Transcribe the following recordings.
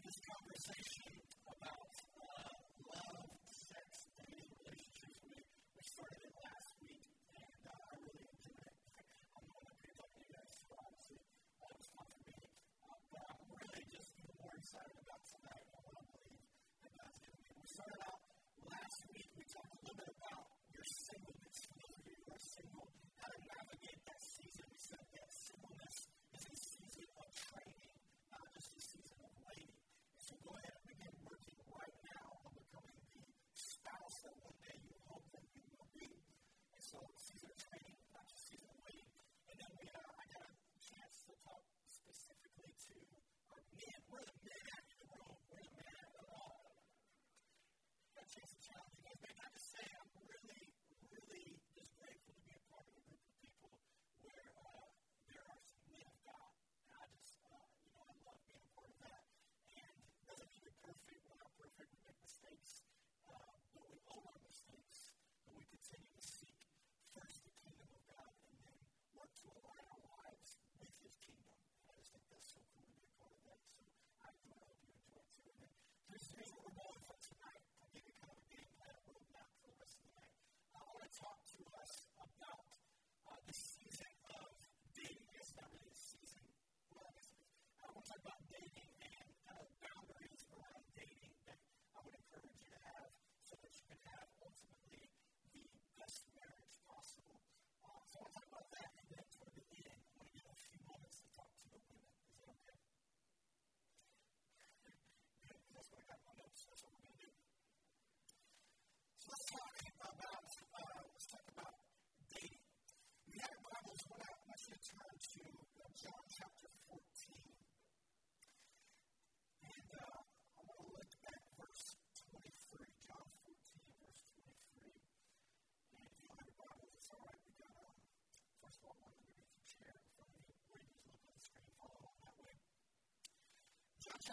verse, but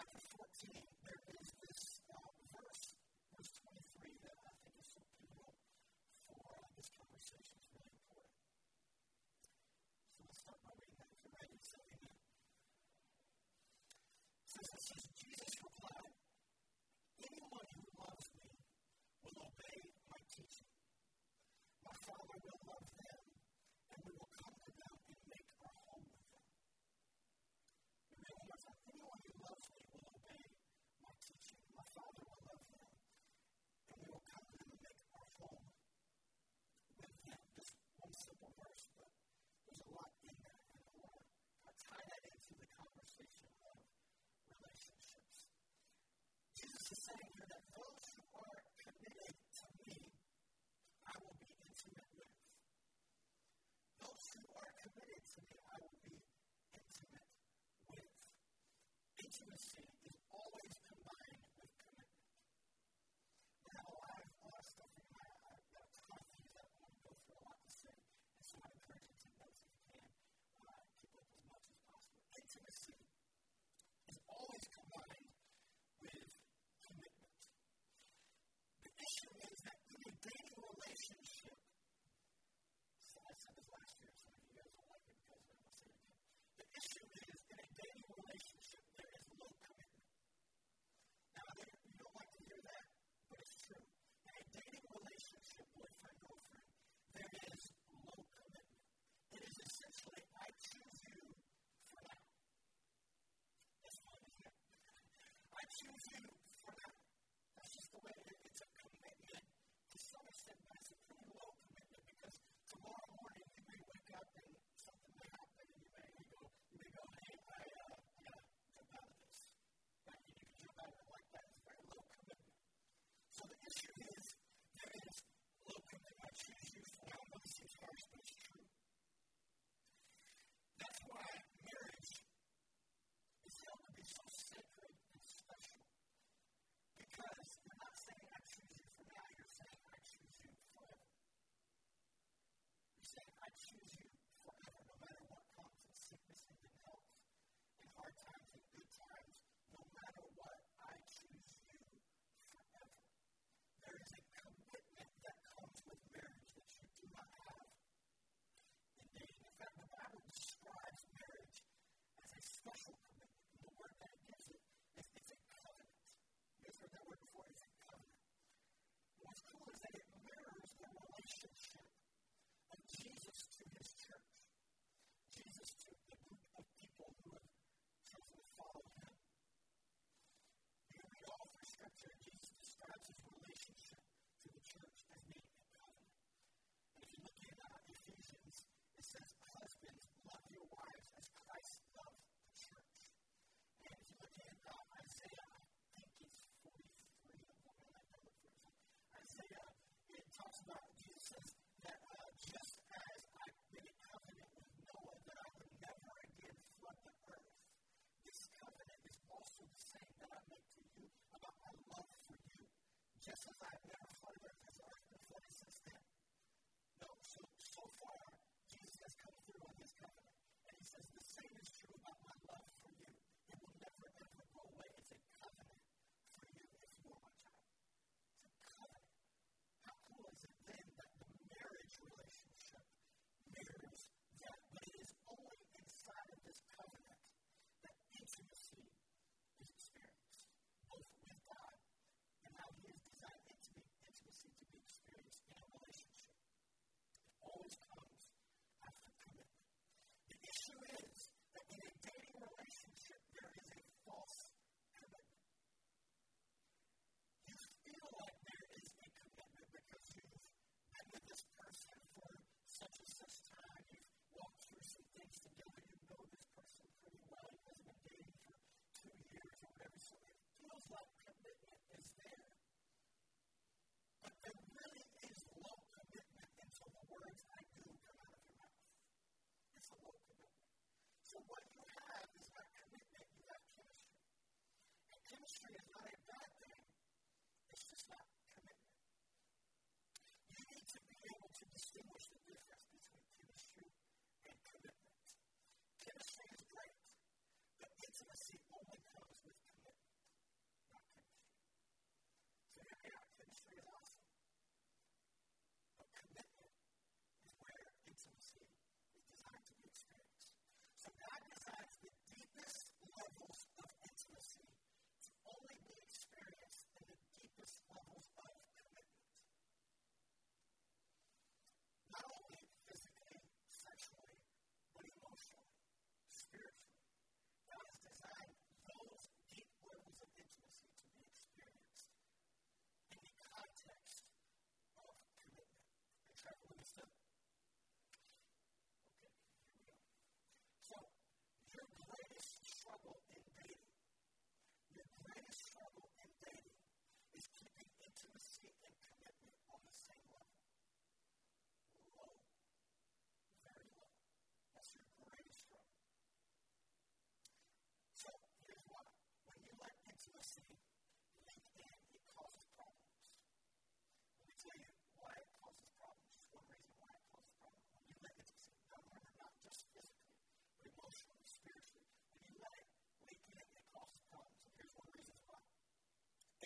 there's a lot in to saying here that those who are committed to me, I will be intimate with. Those who are committed to me, I will be intimate with. Intimacy there is no commitment. It is essentially, I choose you for now. That's fun to hear. I choose you justified. such time. You've walked through some things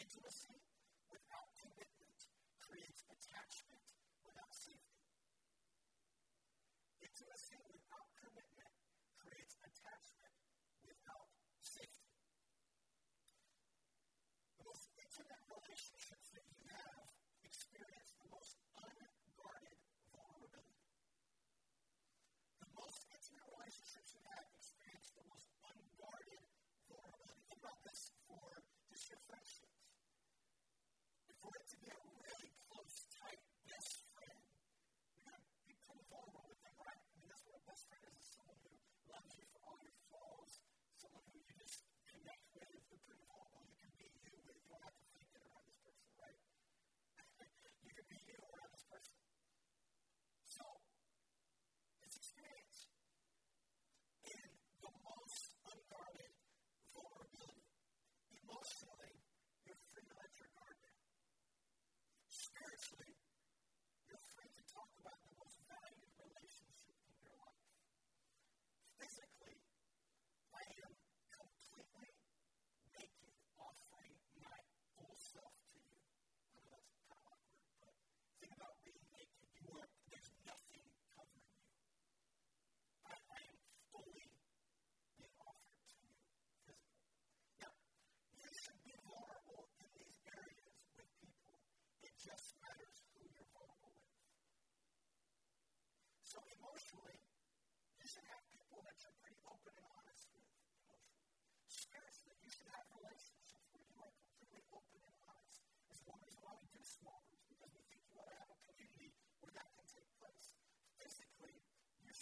Intimacy without commitment creates attachment without safety. Intimacy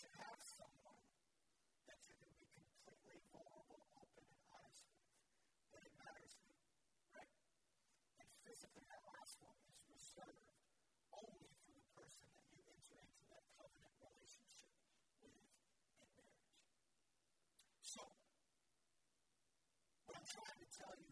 to have someone that you can be completely vulnerable, open, and honest with. But it matters, right? And physically, that last one is reserved only for the person that you enter into that covenant relationship with in marriage. So, what I'm trying to tell you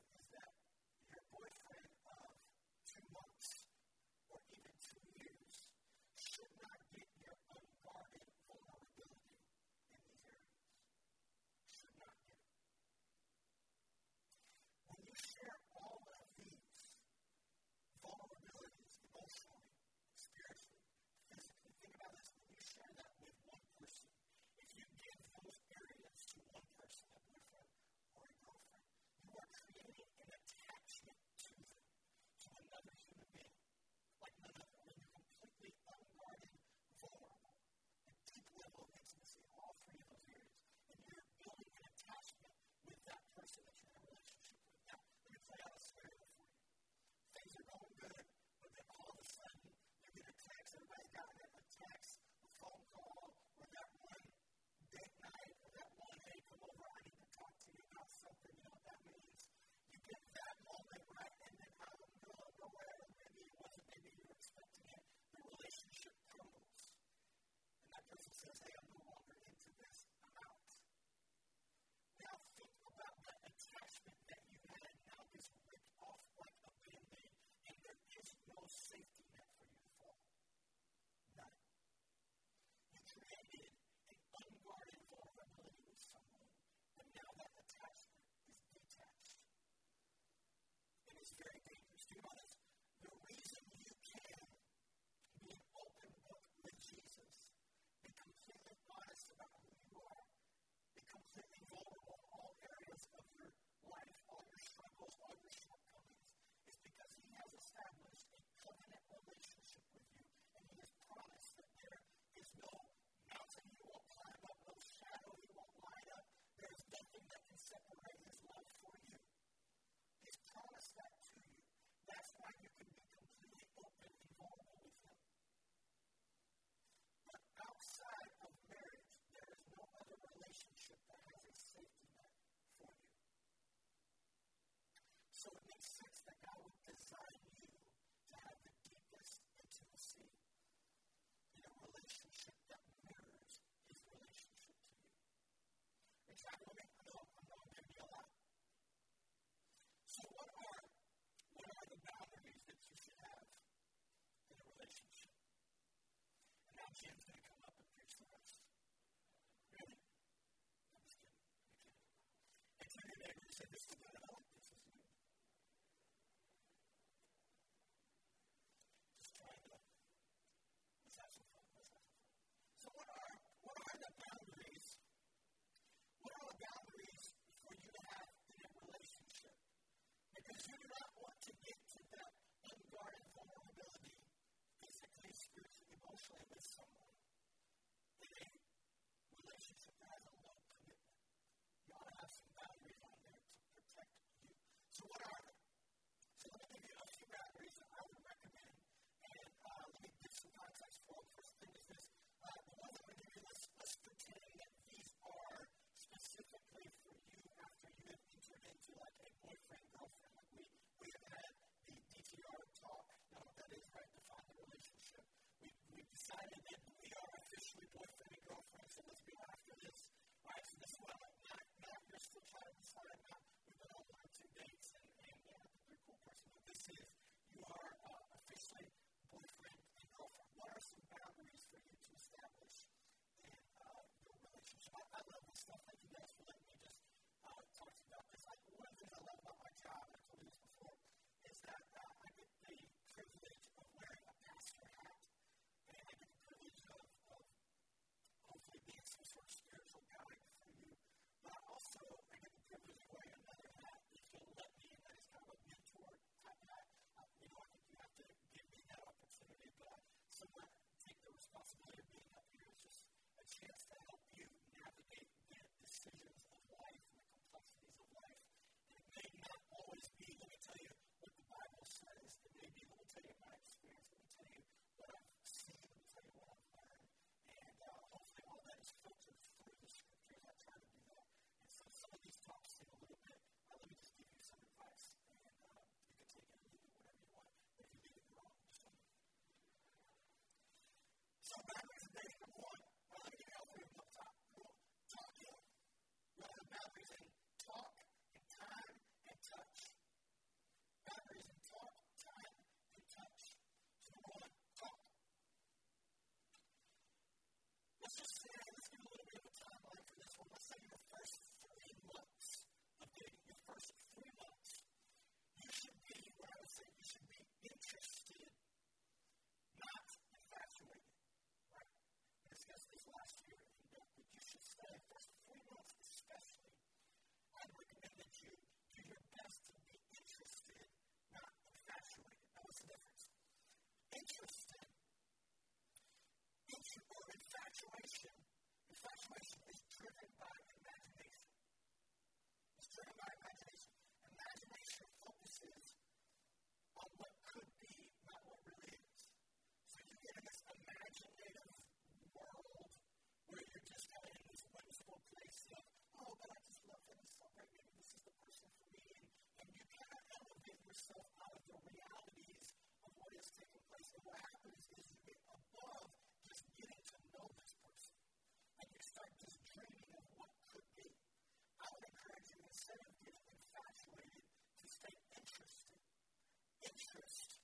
family with someone. decided that we are officially boyfriend and girlfriend, so let's go after this. All right, so this one, not, not your still trying to decide, not we've been on one or two dates and, and uh, yeah, a cool person, but this is you are chance to touch my instead of being infatuated, to stay interested. Interest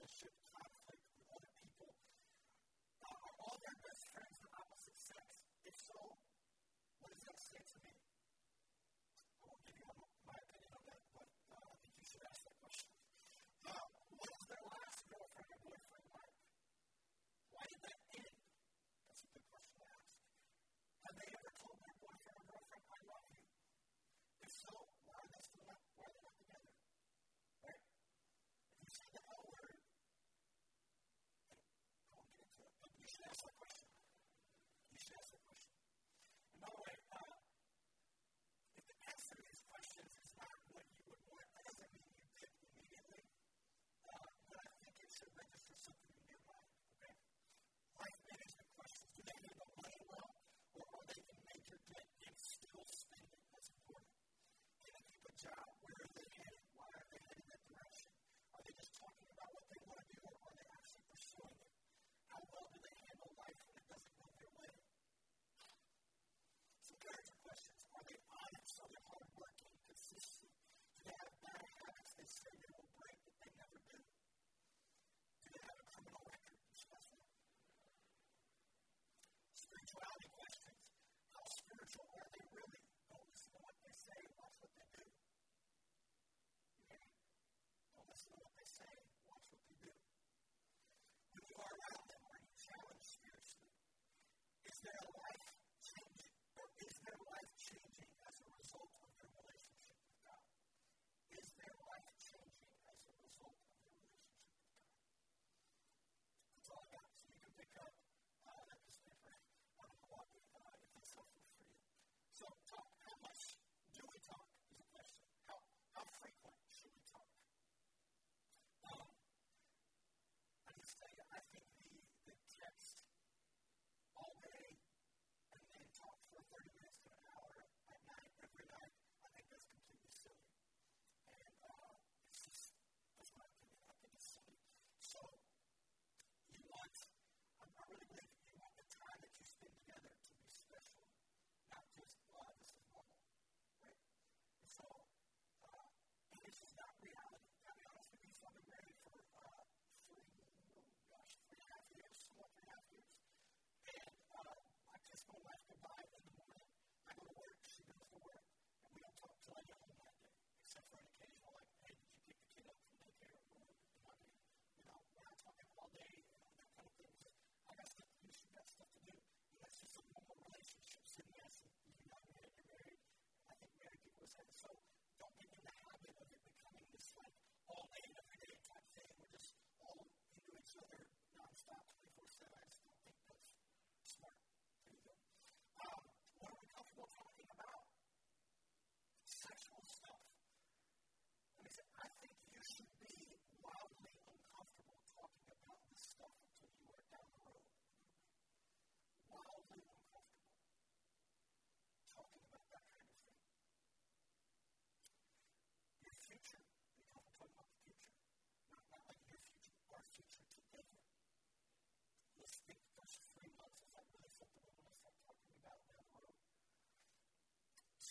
relationship conflict with other people? Uh, are all their best friends from opposite sex? If so,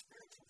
spiritual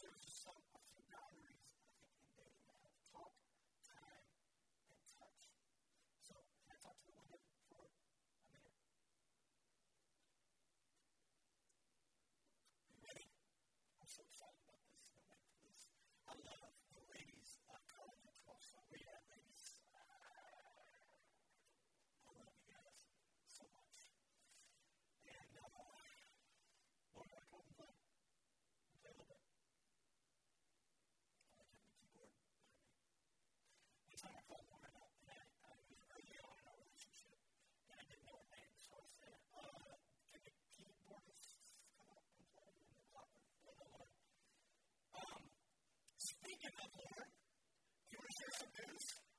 Just some, a few boundaries, I think, in dating that have talk, time, and touch. So, can I talk to the women for a minute? Are you ready? I'm so excited about this. I'm waiting for this. I love the ladies uh, calling at 12. So, where you at, ladies? I love you guys so much. And, uh, what am I going to play? Play a little bit. I like having a keyboard behind me. One time I called Lauren up, and I, I was early on in our relationship, and I didn't know her name, so I said, uh, can the keyboardist come up and play? And then Papa, no, no, Lauren. Um, speaking of Lauren, you want to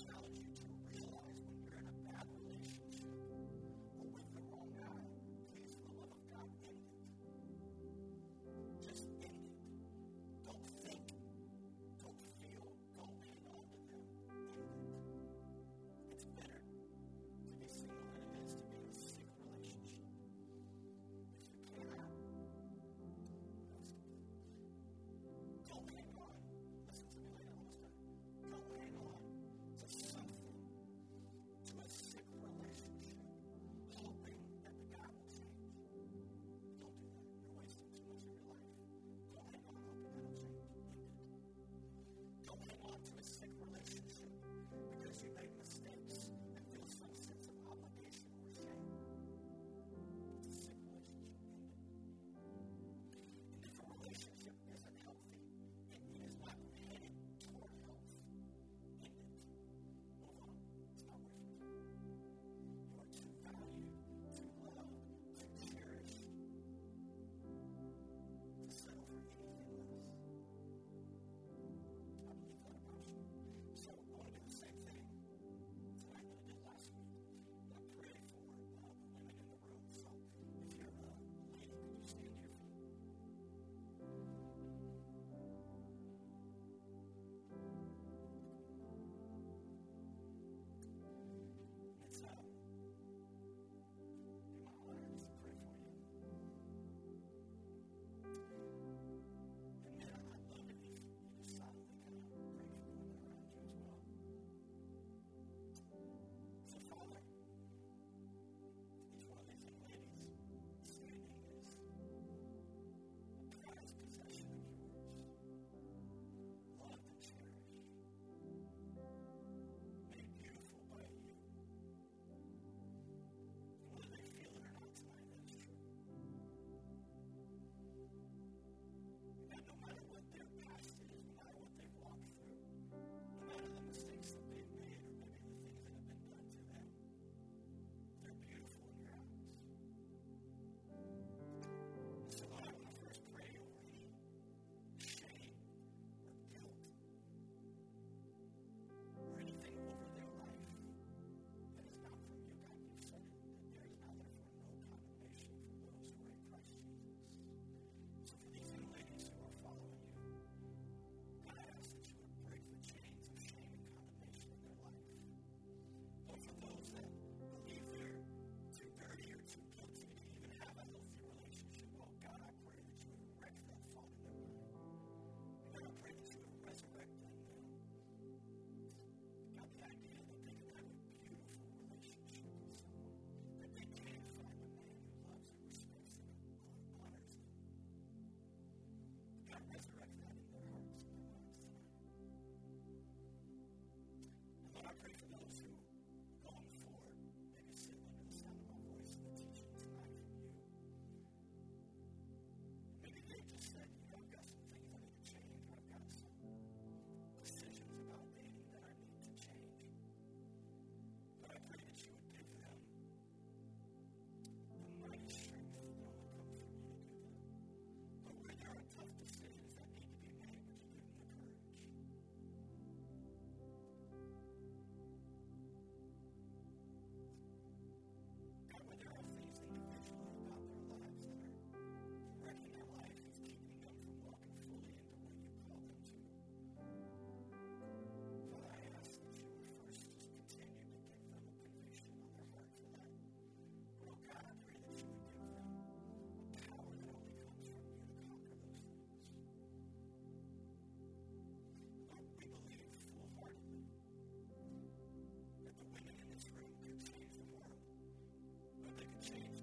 And I change